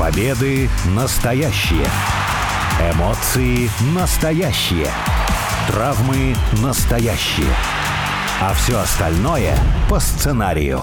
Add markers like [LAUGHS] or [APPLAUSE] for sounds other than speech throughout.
Победы настоящие. Эмоции настоящие. Травмы настоящие. А все остальное по сценарию.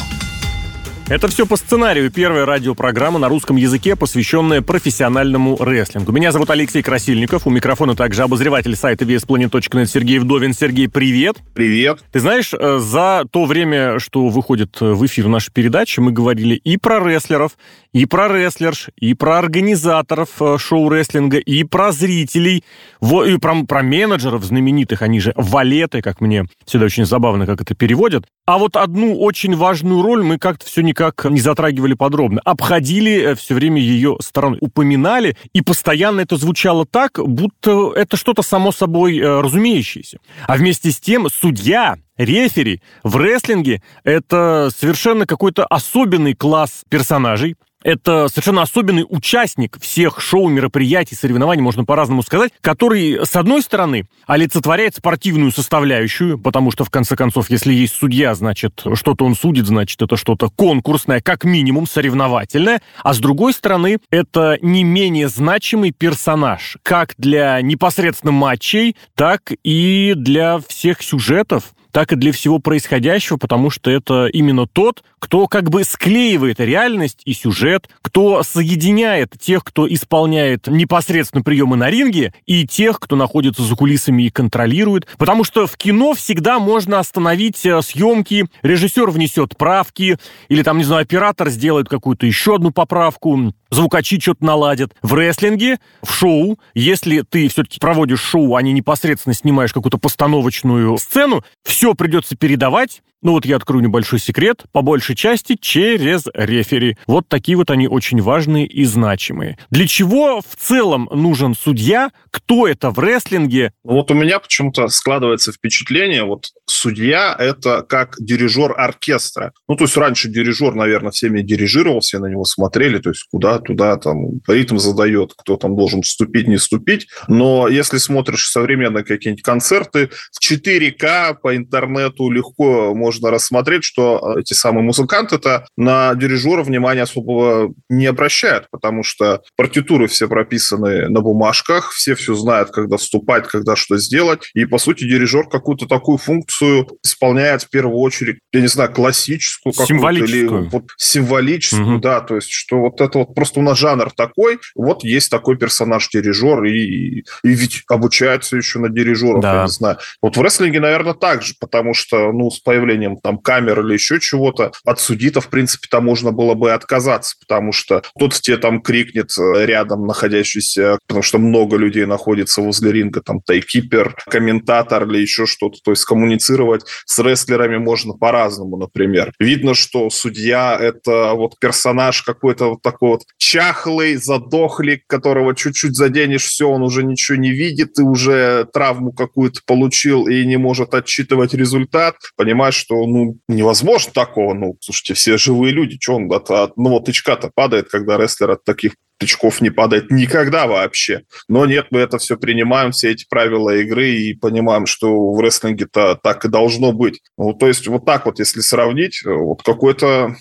Это все по сценарию. Первая радиопрограмма на русском языке, посвященная профессиональному рестлингу. Меня зовут Алексей Красильников. У микрофона также обозреватель сайта VSPlanet.net Сергей Вдовин. Сергей, привет. Привет. Ты знаешь, э, за то время, что выходит в эфир наша передача, мы говорили и про рестлеров, и про рестлерш, и про организаторов э, шоу рестлинга, и про зрителей, и про, про менеджеров знаменитых, они же валеты, как мне всегда очень забавно, как это переводят. А вот одну очень важную роль мы как-то все никак не затрагивали подробно. Обходили э, все время ее стороной, упоминали, и постоянно это звучало так, будто это что-то само собой э, разумеющееся. А вместе с тем судья, рефери в рестлинге — это совершенно какой-то особенный класс персонажей, это совершенно особенный участник всех шоу, мероприятий, соревнований, можно по-разному сказать, который, с одной стороны, олицетворяет спортивную составляющую, потому что, в конце концов, если есть судья, значит, что-то он судит, значит, это что-то конкурсное, как минимум, соревновательное, а с другой стороны, это не менее значимый персонаж, как для непосредственно матчей, так и для всех сюжетов, так и для всего происходящего, потому что это именно тот, кто как бы склеивает реальность и сюжет, кто соединяет тех, кто исполняет непосредственно приемы на ринге, и тех, кто находится за кулисами и контролирует. Потому что в кино всегда можно остановить э, съемки, режиссер внесет правки, или там, не знаю, оператор сделает какую-то еще одну поправку, звукачи что-то наладят. В рестлинге, в шоу, если ты все-таки проводишь шоу, а не непосредственно снимаешь какую-то постановочную сцену, все придется передавать ну вот я открою небольшой секрет, по большей части через рефери. Вот такие вот они очень важные и значимые. Для чего в целом нужен судья? Кто это в рестлинге? Вот у меня почему-то складывается впечатление, вот судья – это как дирижер оркестра. Ну, то есть раньше дирижер, наверное, всеми дирижировал, все на него смотрели, то есть куда, туда, там, ритм задает, кто там должен вступить, не вступить. Но если смотришь современные какие-нибудь концерты в 4К по интернету легко можно рассмотреть, что эти самые музыканты-то на дирижера внимания особого не обращают, потому что партитуры все прописаны на бумажках, все все знают, когда вступать, когда что сделать, и, по сути, дирижер какую-то такую функцию исполняет в первую очередь, я не знаю, классическую какую-то символическую. или вот символическую, угу. да, то есть, что вот это вот просто у нас жанр такой, вот есть такой персонаж-дирижер, и, и ведь обучаются еще на дирижеров, да. я не знаю. Вот в рестлинге, наверное, так же, потому что, ну, с появлением появлением там камер или еще чего-то, от судита, в принципе, там можно было бы отказаться, потому что тот тебе там крикнет э, рядом находящийся, потому что много людей находится возле ринга, там тайкипер, комментатор или еще что-то. То есть коммуницировать с рестлерами можно по-разному, например. Видно, что судья — это вот персонаж какой-то вот такой вот чахлый, задохлик, которого чуть-чуть заденешь, все, он уже ничего не видит, и уже травму какую-то получил и не может отчитывать результат. Понимаешь, что ну, невозможно такого. Ну, слушайте, все живые люди, что он от одного тычка-то падает, когда рестлер от таких тычков не падает никогда вообще. Но нет, мы это все принимаем, все эти правила игры и понимаем, что в рестлинге-то так и должно быть. Ну, то есть вот так вот, если сравнить, вот какой-то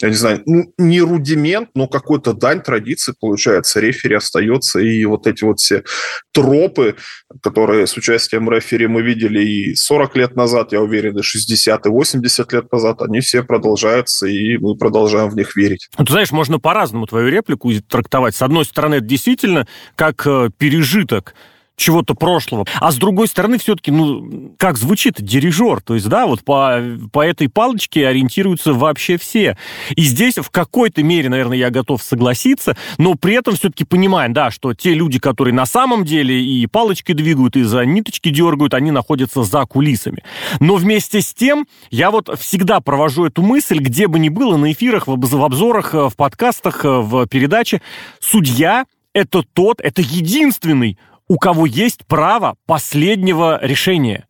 я не знаю, ну, не рудимент, но какой-то дань традиции, получается, рефери остается, и вот эти вот все тропы, которые с участием рефери мы видели и 40 лет назад, я уверен, и 60, и 80 лет назад, они все продолжаются, и мы продолжаем в них верить. Ну, ты знаешь, можно по-разному твою реплику трактовать. С одной стороны, это действительно как э, пережиток чего-то прошлого. А с другой стороны, все-таки, ну, как звучит дирижер? То есть, да, вот по, по этой палочке ориентируются вообще все. И здесь в какой-то мере, наверное, я готов согласиться, но при этом все-таки понимаем, да, что те люди, которые на самом деле и палочкой двигают, и за ниточки дергают, они находятся за кулисами. Но вместе с тем, я вот всегда провожу эту мысль, где бы ни было, на эфирах, в обзорах, в подкастах, в передаче, судья это тот, это единственный у кого есть право последнего решения.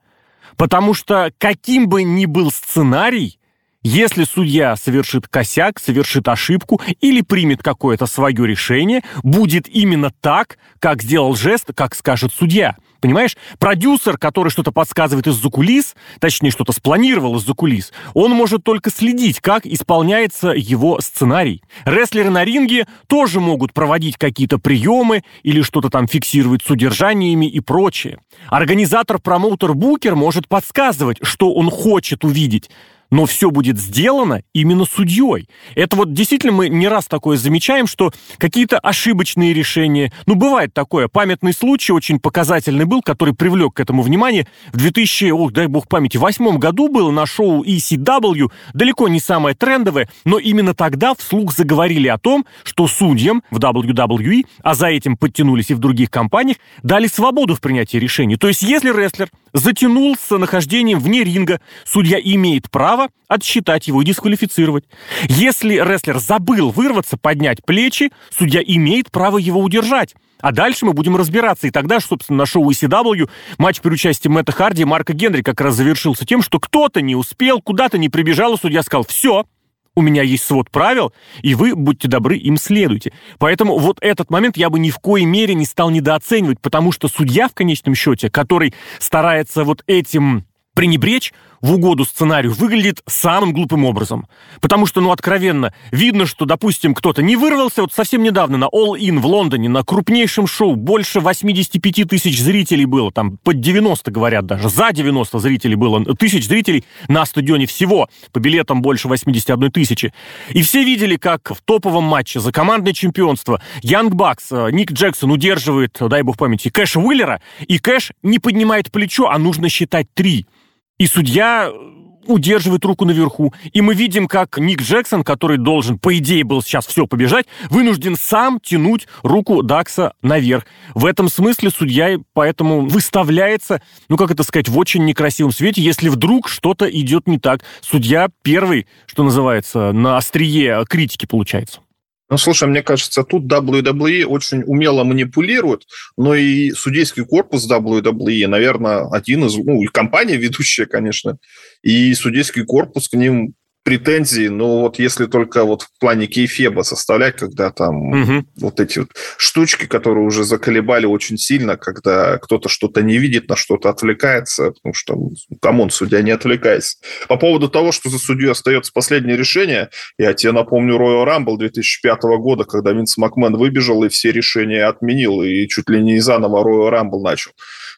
Потому что каким бы ни был сценарий, если судья совершит косяк, совершит ошибку или примет какое-то свое решение, будет именно так, как сделал жест, как скажет судья. Понимаешь? Продюсер, который что-то подсказывает из-за кулис, точнее, что-то спланировал из-за кулис, он может только следить, как исполняется его сценарий. Рестлеры на ринге тоже могут проводить какие-то приемы или что-то там фиксировать с удержаниями и прочее. Организатор-промоутер-букер может подсказывать, что он хочет увидеть но все будет сделано именно судьей. Это вот действительно мы не раз такое замечаем, что какие-то ошибочные решения, ну, бывает такое. Памятный случай очень показательный был, который привлек к этому внимание. В 2000, ох, дай бог памяти, восьмом году было на шоу ECW, далеко не самое трендовое, но именно тогда вслух заговорили о том, что судьям в WWE, а за этим подтянулись и в других компаниях, дали свободу в принятии решений. То есть, если рестлер затянул с нахождением вне ринга, судья имеет право отсчитать его и дисквалифицировать. Если рестлер забыл вырваться, поднять плечи, судья имеет право его удержать. А дальше мы будем разбираться. И тогда, собственно, на шоу ECW матч при участии Мэтта Харди и Марка Генри как раз завершился тем, что кто-то не успел, куда-то не прибежал, и судья сказал, все, у меня есть свод правил, и вы, будьте добры, им следуйте. Поэтому вот этот момент я бы ни в коей мере не стал недооценивать, потому что судья в конечном счете, который старается вот этим пренебречь в угоду сценарию выглядит самым глупым образом. Потому что, ну, откровенно, видно, что, допустим, кто-то не вырвался. Вот совсем недавно на All In в Лондоне, на крупнейшем шоу, больше 85 тысяч зрителей было, там, под 90, говорят даже, за 90 зрителей было, тысяч зрителей на стадионе всего, по билетам больше 81 тысячи. И все видели, как в топовом матче за командное чемпионство Янг Бакс, э, Ник Джексон удерживает, дай бог памяти, Кэша Уиллера, и Кэш не поднимает плечо, а нужно считать три. И судья удерживает руку наверху. И мы видим, как Ник Джексон, который должен, по идее, был сейчас все побежать, вынужден сам тянуть руку Дакса наверх. В этом смысле судья поэтому выставляется, ну, как это сказать, в очень некрасивом свете, если вдруг что-то идет не так. Судья первый, что называется, на острие критики получается. Ну, слушай, мне кажется, тут WWE очень умело манипулирует, но и судейский корпус WWE, наверное, один из, ну, и компания ведущая, конечно, и судейский корпус к ним претензии, но вот если только вот в плане kayfabe а составлять, когда там угу. вот эти вот штучки, которые уже заколебали очень сильно, когда кто-то что-то не видит, на что-то отвлекается, потому что, come on, судья, не отвлекайся. По поводу того, что за судью остается последнее решение, я тебе напомню Royal Rumble 2005 года, когда Винс Макмен выбежал и все решения отменил, и чуть ли не заново Royal Rumble начал.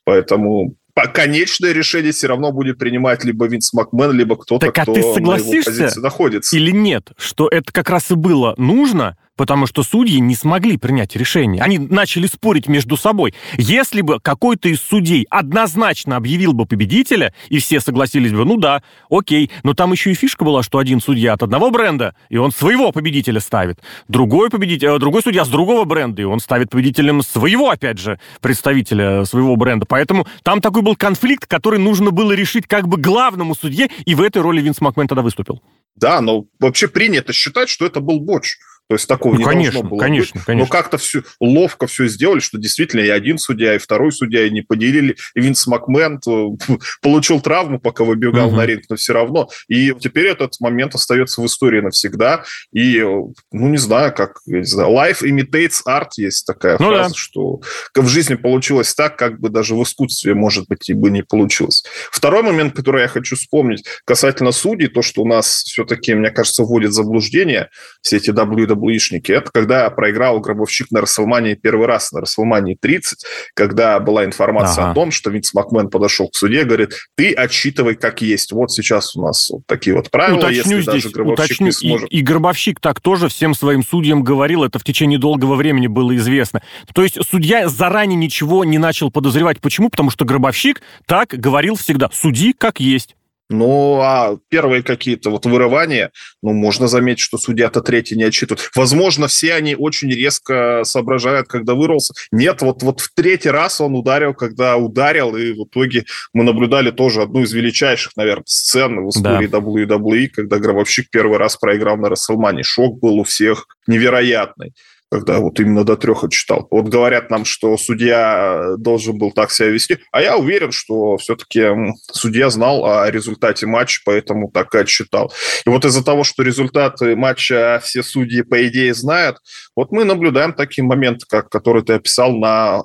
Поэтому конечное решение все равно будет принимать либо Винс Макмен, либо кто-то, так, а кто ты согласишься на его находится. Или нет, что это как раз и было нужно, потому что судьи не смогли принять решение. Они начали спорить между собой. Если бы какой-то из судей однозначно объявил бы победителя, и все согласились бы, ну да, окей, но там еще и фишка была, что один судья от одного бренда, и он своего победителя ставит. Другой, победитель, э, другой судья с другого бренда, и он ставит победителем своего, опять же, представителя своего бренда. Поэтому там такой был конфликт, который нужно было решить как бы главному судье, и в этой роли Винс Макмен тогда выступил. Да, но вообще принято считать, что это был Боч. То есть такого ну, не конечно, должно было конечно, быть. Конечно. Но как-то все ловко все сделали, что действительно и один судья, и второй судья и не поделили. И Винс Макмен э, [LAUGHS] получил травму, пока выбегал угу. на ринг, но все равно. И теперь этот момент остается в истории навсегда. И, э, ну, не знаю, как, не знаю, life imitates art есть такая ну, фраза, да. что в жизни получилось так, как бы даже в искусстве, может быть, и бы не получилось. Второй момент, который я хочу вспомнить касательно судей, то, что у нас все-таки, мне кажется, вводит заблуждение все эти WWE WWE-шники. Это когда проиграл Гробовщик на Расселмании первый раз, на Расселмании 30, когда была информация ага. о том, что Винс Макмен подошел к суде, говорит, ты отсчитывай как есть. Вот сейчас у нас вот такие вот правила, уточню если здесь, даже Гробовщик уточню, не сможет. И, и Гробовщик так тоже всем своим судьям говорил, это в течение долгого времени было известно. То есть судья заранее ничего не начал подозревать. Почему? Потому что Гробовщик так говорил всегда. Суди как есть. Ну, а первые какие-то вот вырывания, ну, можно заметить, что судья-то третий не отчитывает. Возможно, все они очень резко соображают, когда вырвался. Нет, вот, вот в третий раз он ударил, когда ударил, и в итоге мы наблюдали тоже одну из величайших, наверное, сцен в истории да. WWE, когда гробовщик первый раз проиграл на Расселмане. Шок был у всех невероятный когда вот именно до трех отчитал. Вот говорят нам, что судья должен был так себя вести, а я уверен, что все-таки судья знал о результате матча, поэтому так и отчитал. И вот из-за того, что результаты матча все судьи, по идее, знают, вот мы наблюдаем такие моменты, как, которые ты описал на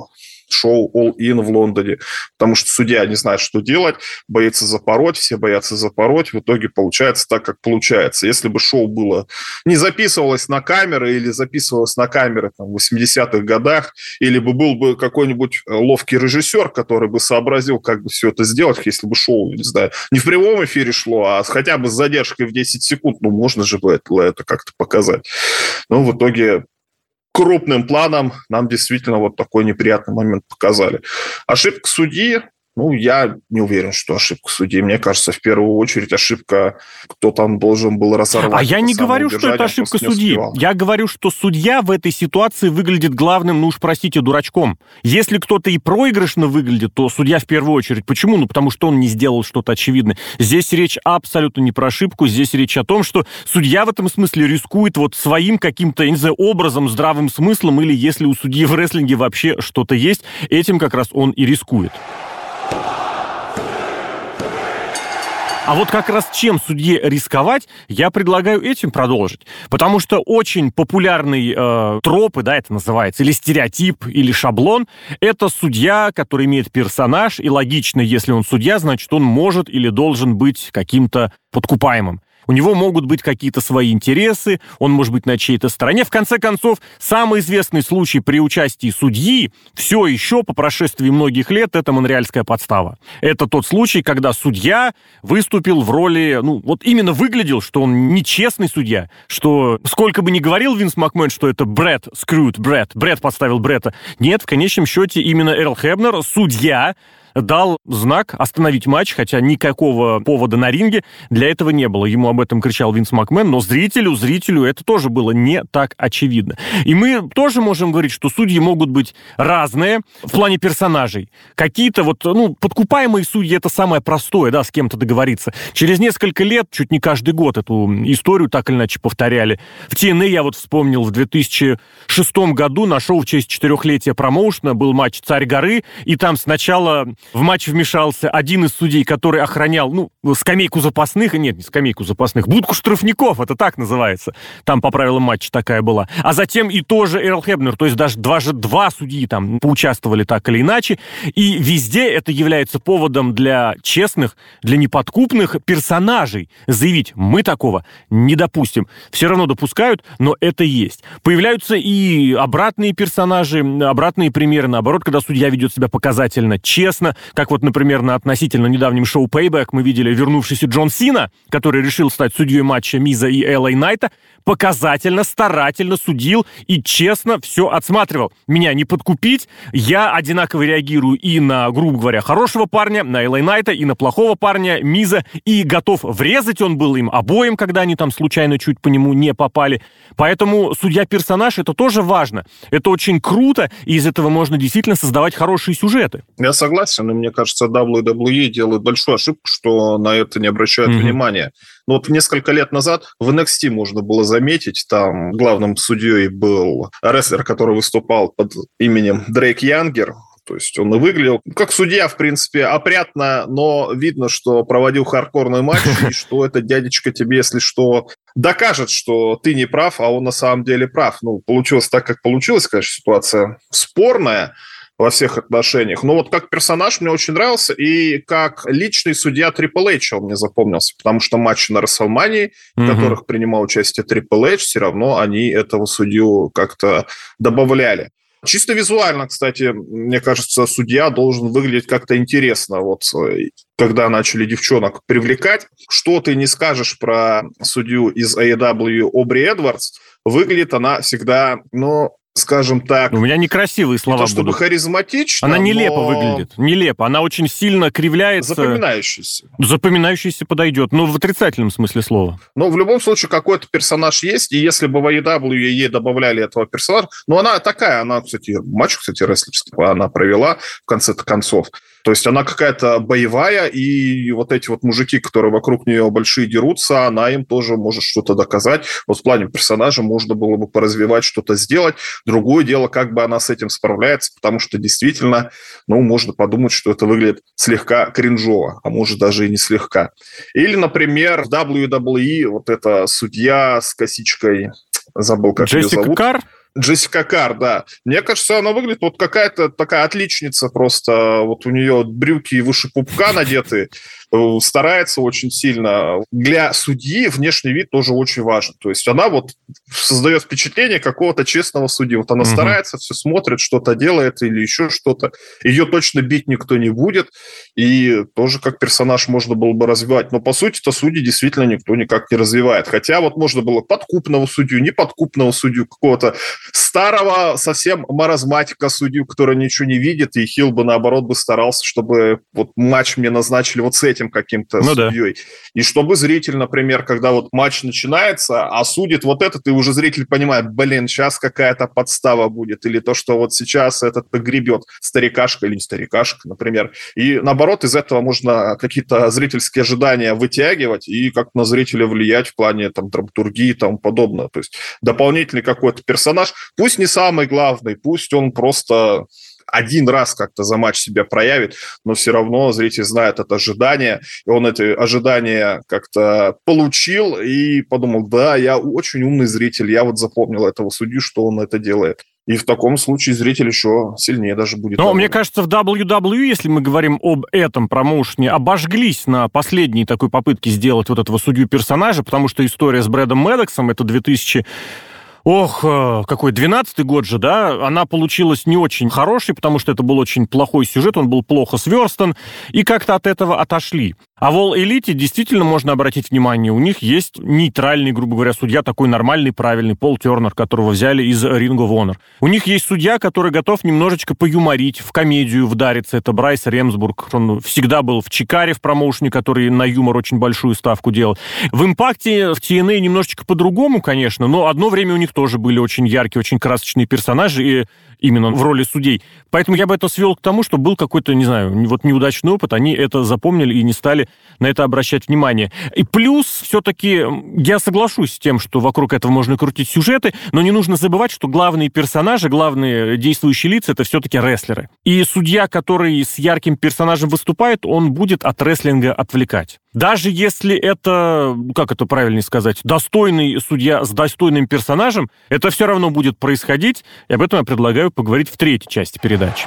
шоу All In в Лондоне, потому что судья не знает, что делать, боится запороть, все боятся запороть, в итоге получается так, как получается. Если бы шоу было не записывалось на камеры или записывалось на камеры там, в 80-х годах, или бы был бы какой-нибудь э, ловкий режиссер, который бы сообразил, как бы все это сделать, если бы шоу, не знаю, не в прямом эфире шло, а хотя бы с задержкой в 10 секунд, ну, можно же было это как-то показать. Но в итоге крупным планом нам действительно вот такой неприятный момент показали. Ошибка судьи, ну, я не уверен, что ошибка судьи. Мне кажется, в первую очередь ошибка, кто там должен был разорвать. А я не говорю, что это ошибка судьи. Я говорю, что судья в этой ситуации выглядит главным, ну уж простите, дурачком. Если кто-то и проигрышно выглядит, то судья в первую очередь. Почему? Ну, потому что он не сделал что-то очевидное. Здесь речь абсолютно не про ошибку, здесь речь о том, что судья в этом смысле рискует вот своим каким-то, я не знаю, образом, здравым смыслом, или если у судьи в рестлинге вообще что-то есть, этим как раз он и рискует. А вот как раз чем судье рисковать, я предлагаю этим продолжить. Потому что очень популярный э, тропы, да, это называется, или стереотип, или шаблон, это судья, который имеет персонаж, и логично, если он судья, значит, он может или должен быть каким-то подкупаемым. У него могут быть какие-то свои интересы, он может быть на чьей-то стороне. В конце концов, самый известный случай при участии судьи все еще по прошествии многих лет это монреальская подстава. Это тот случай, когда судья выступил в роли, ну, вот именно выглядел, что он нечестный судья, что сколько бы ни говорил Винс Макмен, что это Брэд скрут, Брэд, Брэд подставил Бретта. Нет, в конечном счете именно Эрл Хебнер, судья, дал знак остановить матч, хотя никакого повода на ринге для этого не было. Ему об этом кричал Винс Макмен, но зрителю, зрителю это тоже было не так очевидно. И мы тоже можем говорить, что судьи могут быть разные в плане персонажей. Какие-то вот, ну, подкупаемые судьи это самое простое, да, с кем-то договориться. Через несколько лет, чуть не каждый год эту историю так или иначе повторяли. В TNA я вот вспомнил, в 2006 году на шоу в честь четырехлетия промоушена был матч «Царь горы», и там сначала в матч вмешался один из судей, который охранял, ну, скамейку запасных, нет, не скамейку запасных, будку штрафников, это так называется. Там по правилам матча такая была. А затем и тоже Эрл Хебнер, то есть даже два, же два судьи там поучаствовали так или иначе. И везде это является поводом для честных, для неподкупных персонажей заявить, мы такого не допустим. Все равно допускают, но это есть. Появляются и обратные персонажи, обратные примеры, наоборот, когда судья ведет себя показательно, честно, как вот, например, на относительно недавнем шоу Payback мы видели вернувшийся Джон Сина, который решил стать судьей матча Миза и Элла Найта, показательно, старательно судил и честно все отсматривал. Меня не подкупить, я одинаково реагирую и на, грубо говоря, хорошего парня, на Элла Найта, и на плохого парня Миза, и готов врезать он был им обоим, когда они там случайно чуть по нему не попали. Поэтому судья-персонаж — это тоже важно. Это очень круто, и из этого можно действительно создавать хорошие сюжеты. Я согласен, и мне кажется, WWE делают большую ошибку, что на это не обращают mm-hmm. внимания. Но вот несколько лет назад в NXT можно было заметить, там главным судьей был рестлер, который выступал под именем Дрейк Янгер, то есть он и выглядел как судья, в принципе, опрятно, но видно, что проводил хардкорный матч, и [LAUGHS] что этот дядечка тебе, если что, докажет, что ты не прав, а он на самом деле прав. Ну, получилось так, как получилось, конечно, ситуация спорная, во всех отношениях. Но вот как персонаж мне очень нравился, и как личный судья Triple H он мне запомнился, потому что матчи на Расселмании, mm-hmm. в которых принимал участие Triple H, все равно они этого судью как-то добавляли. Чисто визуально, кстати, мне кажется, судья должен выглядеть как-то интересно. Вот э, когда начали девчонок привлекать, что ты не скажешь про судью из AEW Обри Эдвардс, выглядит она всегда, ну, скажем так... У меня некрасивые слова не то, чтобы будут. харизматично, Она нелепо но... выглядит. Нелепо. Она очень сильно кривляется. Запоминающийся. Запоминающийся подойдет. Но в отрицательном смысле слова. Но в любом случае какой-то персонаж есть. И если бы в AEW ей добавляли этого персонажа... Ну, она такая, она, кстати, матч, кстати, рестлерский она провела в конце концов. То есть она какая-то боевая, и вот эти вот мужики, которые вокруг нее большие дерутся, она им тоже может что-то доказать. Вот в плане персонажа можно было бы поразвивать, что-то сделать. Другое дело, как бы она с этим справляется, потому что действительно, ну, можно подумать, что это выглядит слегка кринжово, а может даже и не слегка. Или, например, в WWE вот эта судья с косичкой, забыл, как Джессика ее зовут. Кар? Джессика Кар, да. Мне кажется, она выглядит вот какая-то такая отличница просто. Вот у нее брюки выше пупка надеты, старается очень сильно. Для судьи внешний вид тоже очень важен. То есть она вот создает впечатление какого-то честного судьи. Вот она угу. старается, все смотрит, что-то делает или еще что-то. Ее точно бить никто не будет. И тоже как персонаж можно было бы развивать. Но по сути-то судьи действительно никто никак не развивает. Хотя вот можно было подкупного судью, неподкупного судью, какого-то старого совсем маразматика судью, который ничего не видит, и Хилл бы, наоборот, бы старался, чтобы вот матч мне назначили вот с этим каким-то ну, судьей. Да. И чтобы зритель, например, когда вот матч начинается, а судит вот этот, и уже зритель понимает, блин, сейчас какая-то подстава будет, или то, что вот сейчас этот погребет старикашка или не старикашка, например. И наоборот, из этого можно какие-то зрительские ожидания вытягивать и как на зрителя влиять в плане там драматургии и тому подобное. То есть дополнительный какой-то персонаж, пусть не самый главный, пусть он просто один раз как-то за матч себя проявит, но все равно зритель знает это ожидание, и он эти ожидания как-то получил и подумал, да, я очень умный зритель, я вот запомнил этого судью, что он это делает. И в таком случае зритель еще сильнее даже будет. Но мне кажется, в WWE, если мы говорим об этом промоушне, обожглись на последней такой попытке сделать вот этого судью персонажа, потому что история с Брэдом Медексом, это 2000 ох, э, какой, 12 год же, да, она получилась не очень хорошей, потому что это был очень плохой сюжет, он был плохо сверстан, и как-то от этого отошли. А в All Elite действительно можно обратить внимание, у них есть нейтральный, грубо говоря, судья, такой нормальный, правильный, Пол Тернер, которого взяли из Ring of Honor. У них есть судья, который готов немножечко поюморить, в комедию вдариться, это Брайс Ремсбург. Он всегда был в Чикаре, в промоушне, который на юмор очень большую ставку делал. В Импакте, в TNA немножечко по-другому, конечно, но одно время у них тоже были очень яркие, очень красочные персонажи, и именно в роли судей. Поэтому я бы это свел к тому, что был какой-то, не знаю, вот неудачный опыт, они это запомнили и не стали на это обращать внимание. И плюс, все-таки, я соглашусь с тем, что вокруг этого можно крутить сюжеты, но не нужно забывать, что главные персонажи, главные действующие лица, это все-таки рестлеры. И судья, который с ярким персонажем выступает, он будет от рестлинга отвлекать. Даже если это, как это правильно сказать, достойный судья с достойным персонажем, это все равно будет происходить, и об этом я предлагаю поговорить в третьей части передачи.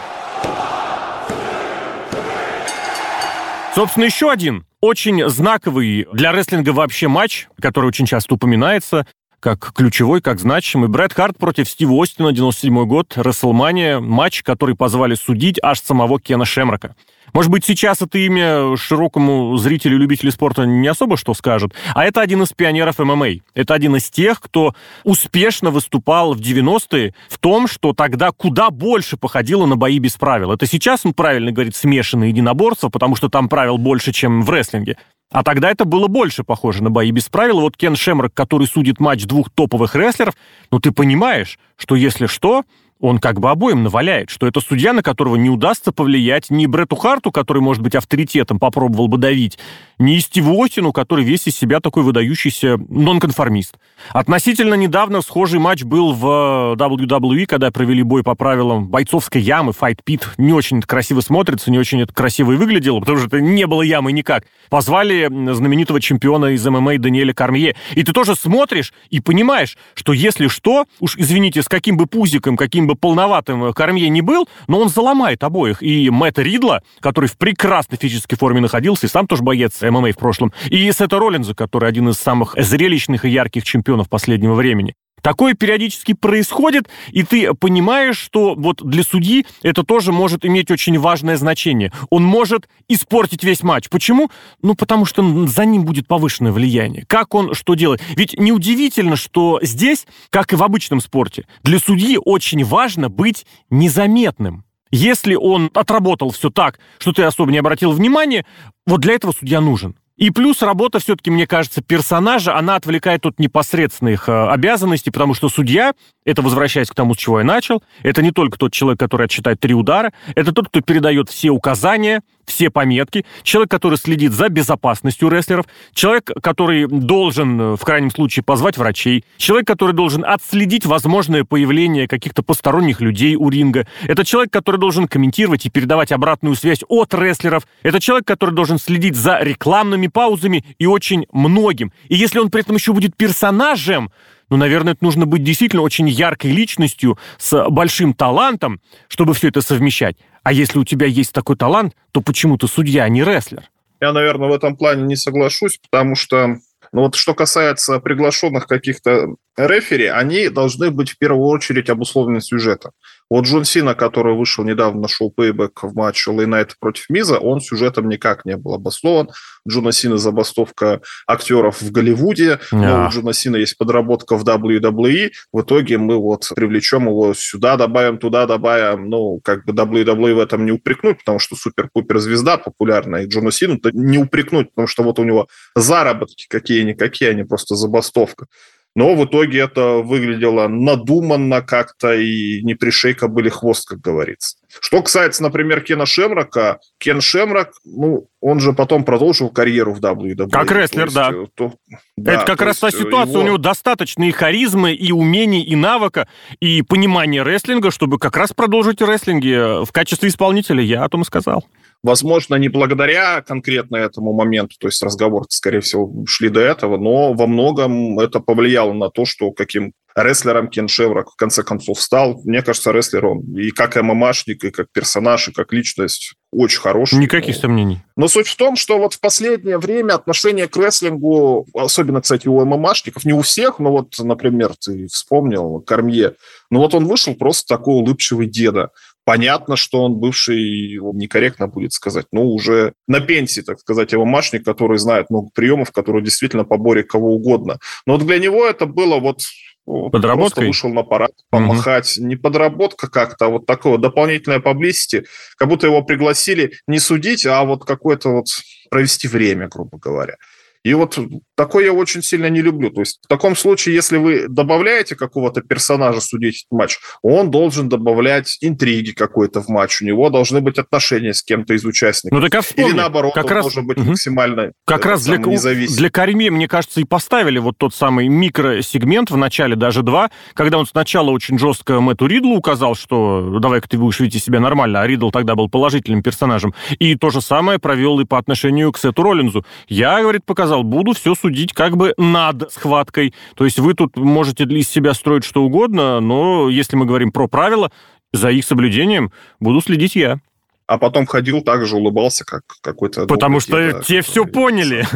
Собственно, еще один очень знаковый для рестлинга вообще матч, который очень часто упоминается, как ключевой, как значимый. Брэд Харт против Стива Остина, 97 год, Расселмания, матч, который позвали судить аж самого Кена Шемрока. Может быть, сейчас это имя широкому зрителю, любителю спорта не особо что скажет, а это один из пионеров ММА. Это один из тех, кто успешно выступал в 90-е в том, что тогда куда больше походило на бои без правил. Это сейчас он правильно говорит смешанные единоборства, потому что там правил больше, чем в рестлинге. А тогда это было больше похоже на бои без правил. Вот Кен Шемрак, который судит матч двух топовых рестлеров, ну ты понимаешь, что если что, он как бы обоим наваляет, что это судья, на которого не удастся повлиять ни Брету Харту, который, может быть, авторитетом попробовал бы давить, ни Стиву Остину, который весь из себя такой выдающийся нонконформист. Относительно недавно схожий матч был в WWE, когда провели бой по правилам бойцовской ямы, Fight Pit. Не очень это красиво смотрится, не очень это красиво и выглядело, потому что это не было ямы никак. Позвали знаменитого чемпиона из ММА Даниэля Кармье. И ты тоже смотришь и понимаешь, что если что, уж извините, с каким бы пузиком, каким бы полноватым Кормье не был, но он заломает обоих. И Мэтта Ридла, который в прекрасной физической форме находился, и сам тоже боец ММА в прошлом, и Сета Роллинза, который один из самых зрелищных и ярких чемпионов последнего времени. Такое периодически происходит, и ты понимаешь, что вот для судьи это тоже может иметь очень важное значение. Он может испортить весь матч. Почему? Ну, потому что за ним будет повышенное влияние. Как он что делает? Ведь неудивительно, что здесь, как и в обычном спорте, для судьи очень важно быть незаметным. Если он отработал все так, что ты особо не обратил внимания, вот для этого судья нужен. И плюс работа все-таки, мне кажется, персонажа, она отвлекает от непосредственных э, обязанностей, потому что судья, это возвращаясь к тому, с чего я начал, это не только тот человек, который отчитает три удара, это тот, кто передает все указания, все пометки, человек, который следит за безопасностью рестлеров, человек, который должен, э, в крайнем случае, позвать врачей, человек, который должен отследить возможное появление каких-то посторонних людей у ринга, это человек, который должен комментировать и передавать обратную связь от рестлеров, это человек, который должен следить за рекламными паузами и очень многим. И если он при этом еще будет персонажем, ну, наверное, это нужно быть действительно очень яркой личностью с большим талантом, чтобы все это совмещать. А если у тебя есть такой талант, то почему ты судья, а не рестлер? Я, наверное, в этом плане не соглашусь, потому что ну вот что касается приглашенных каких-то рефери, они должны быть в первую очередь обусловлены сюжетом. Вот Джон Сина, который вышел недавно на шоу Payback в матче Лейнайт против Миза, он сюжетом никак не был обоснован. Джона Сина забастовка актеров в Голливуде, yeah. но у Джона Сина есть подработка в WWE. В итоге мы вот привлечем его сюда, добавим, туда добавим. Ну, как бы WWE в этом не упрекнуть, потому что супер-пупер звезда популярная. И Джона Сину-то не упрекнуть, потому что вот у него заработки какие-никакие, а не просто забастовка. Но в итоге это выглядело надуманно как-то и не пришей были хвост, как говорится. Что касается, например, Кена Шемрака, Кен Шемрак, ну, он же потом продолжил карьеру в WWE. Как рестлер, есть, да. Э, то, да. Это как раз та ситуация, его... у него достаточно и харизмы, и умений, и навыка, и понимания рестлинга, чтобы как раз продолжить рестлинги в качестве исполнителя, я о том и сказал. Возможно, не благодаря конкретно этому моменту, то есть разговор, скорее всего, шли до этого, но во многом это повлияло на то, что каким рестлером Кен Шеврок в конце концов стал. Мне кажется, рестлер он и как ММАшник, и как персонаж, и как личность очень хороший. Никаких сомнений. Но суть в том, что вот в последнее время отношение к рестлингу, особенно, кстати, у ММАшников, не у всех, но вот, например, ты вспомнил Кормье, ну вот он вышел просто такой улыбчивый деда. Понятно, что он бывший, некорректно будет сказать, но уже на пенсии, так сказать, его машник, который знает много приемов, который действительно поборет кого угодно. Но вот для него это было вот Подработкой? Просто вышел на парад помахать. Угу. Не подработка как-то, а вот такое дополнительное поблизости. Как будто его пригласили не судить, а вот какое-то вот провести время, грубо говоря. И вот такое я очень сильно не люблю. То есть в таком случае, если вы добавляете какого-то персонажа судить матч, он должен добавлять интриги какой-то в матч. У него должны быть отношения с кем-то из участников. Ну так а вспомни, Или наоборот, как он раз, должен быть угу. максимально Как раз для, для Карми, мне кажется, и поставили вот тот самый микросегмент в начале, даже два, когда он сначала очень жестко Мэтту Ридлу указал, что давай-ка ты будешь вести себя нормально, а Ридл тогда был положительным персонажем. И то же самое провел и по отношению к Сету Роллинзу. Я, говорит, показал, буду все судить как бы над схваткой. То есть вы тут можете из себя строить что угодно, но если мы говорим про правила, за их соблюдением буду следить я а потом ходил также улыбался, как какой-то... Потому что те все поняли.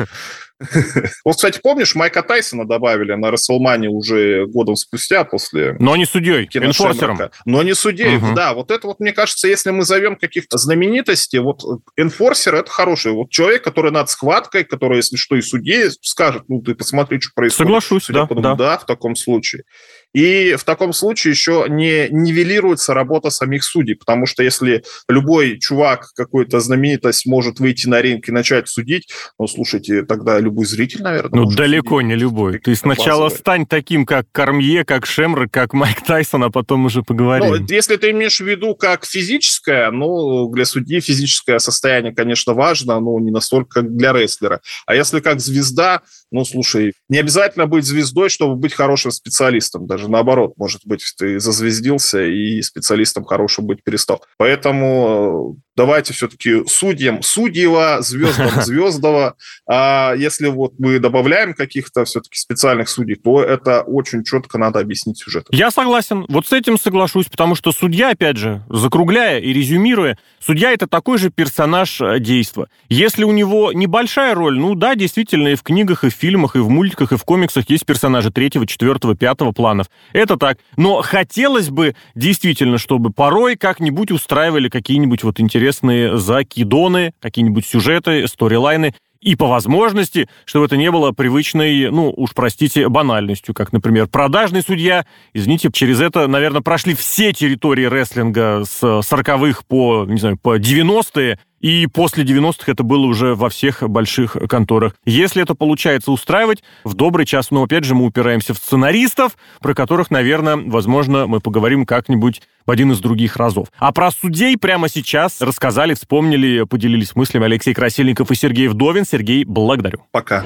[LAUGHS] Вот, кстати, помнишь, Майка Тайсона добавили на Расселмане уже годом спустя после... Но не судьей, энфорсером. Но не судьей, угу. да. Вот это вот, мне кажется, если мы зовем каких-то знаменитостей, вот энфорсер – это хороший. Вот человек, который над схваткой, который, если что, и судьей скажет, ну, ты посмотри, что происходит. Соглашусь, да, да. Да, в таком случае. И в таком случае еще не нивелируется работа самих судей, потому что если любой чувак, какой-то знаменитость может выйти на ринг и начать судить, ну, слушайте, тогда любой зритель, наверное... Ну, далеко судить. не любой. Ты сначала базовый. стань таким, как Кормье, как Шемры, как Майк Тайсон, а потом уже поговорим. Ну, если ты имеешь в виду как физическое, ну, для судьи физическое состояние, конечно, важно, но не настолько, как для рестлера. А если как звезда, ну, слушай, не обязательно быть звездой, чтобы быть хорошим специалистом. Даже наоборот, может быть, ты зазвездился и специалистом хорошим быть перестал. Поэтому давайте все-таки судьям судьева, звездам [LAUGHS] звездова. А если вот мы добавляем каких-то все-таки специальных судей, то это очень четко надо объяснить сюжет. Я согласен. Вот с этим соглашусь, потому что судья, опять же, закругляя и резюмируя, судья это такой же персонаж э, действа. Если у него небольшая роль, ну да, действительно, и в книгах, и в фильмах, и в мультиках, и в комиксах есть персонажи третьего, четвертого, пятого планов. Это так. Но хотелось бы действительно, чтобы порой как-нибудь устраивали какие-нибудь вот интересные интересные закидоны, какие-нибудь сюжеты, сторилайны, и по возможности, чтобы это не было привычной, ну, уж простите, банальностью, как, например, продажный судья. Извините, через это, наверное, прошли все территории рестлинга с 40-х по, не знаю, по 90-е, и после 90-х это было уже во всех больших конторах. Если это получается устраивать, в добрый час, но опять же мы упираемся в сценаристов, про которых, наверное, возможно, мы поговорим как-нибудь в один из других разов. А про судей прямо сейчас рассказали, вспомнили, поделились мыслями Алексей Красильников и Сергей Вдовин. Сергей, благодарю. Пока.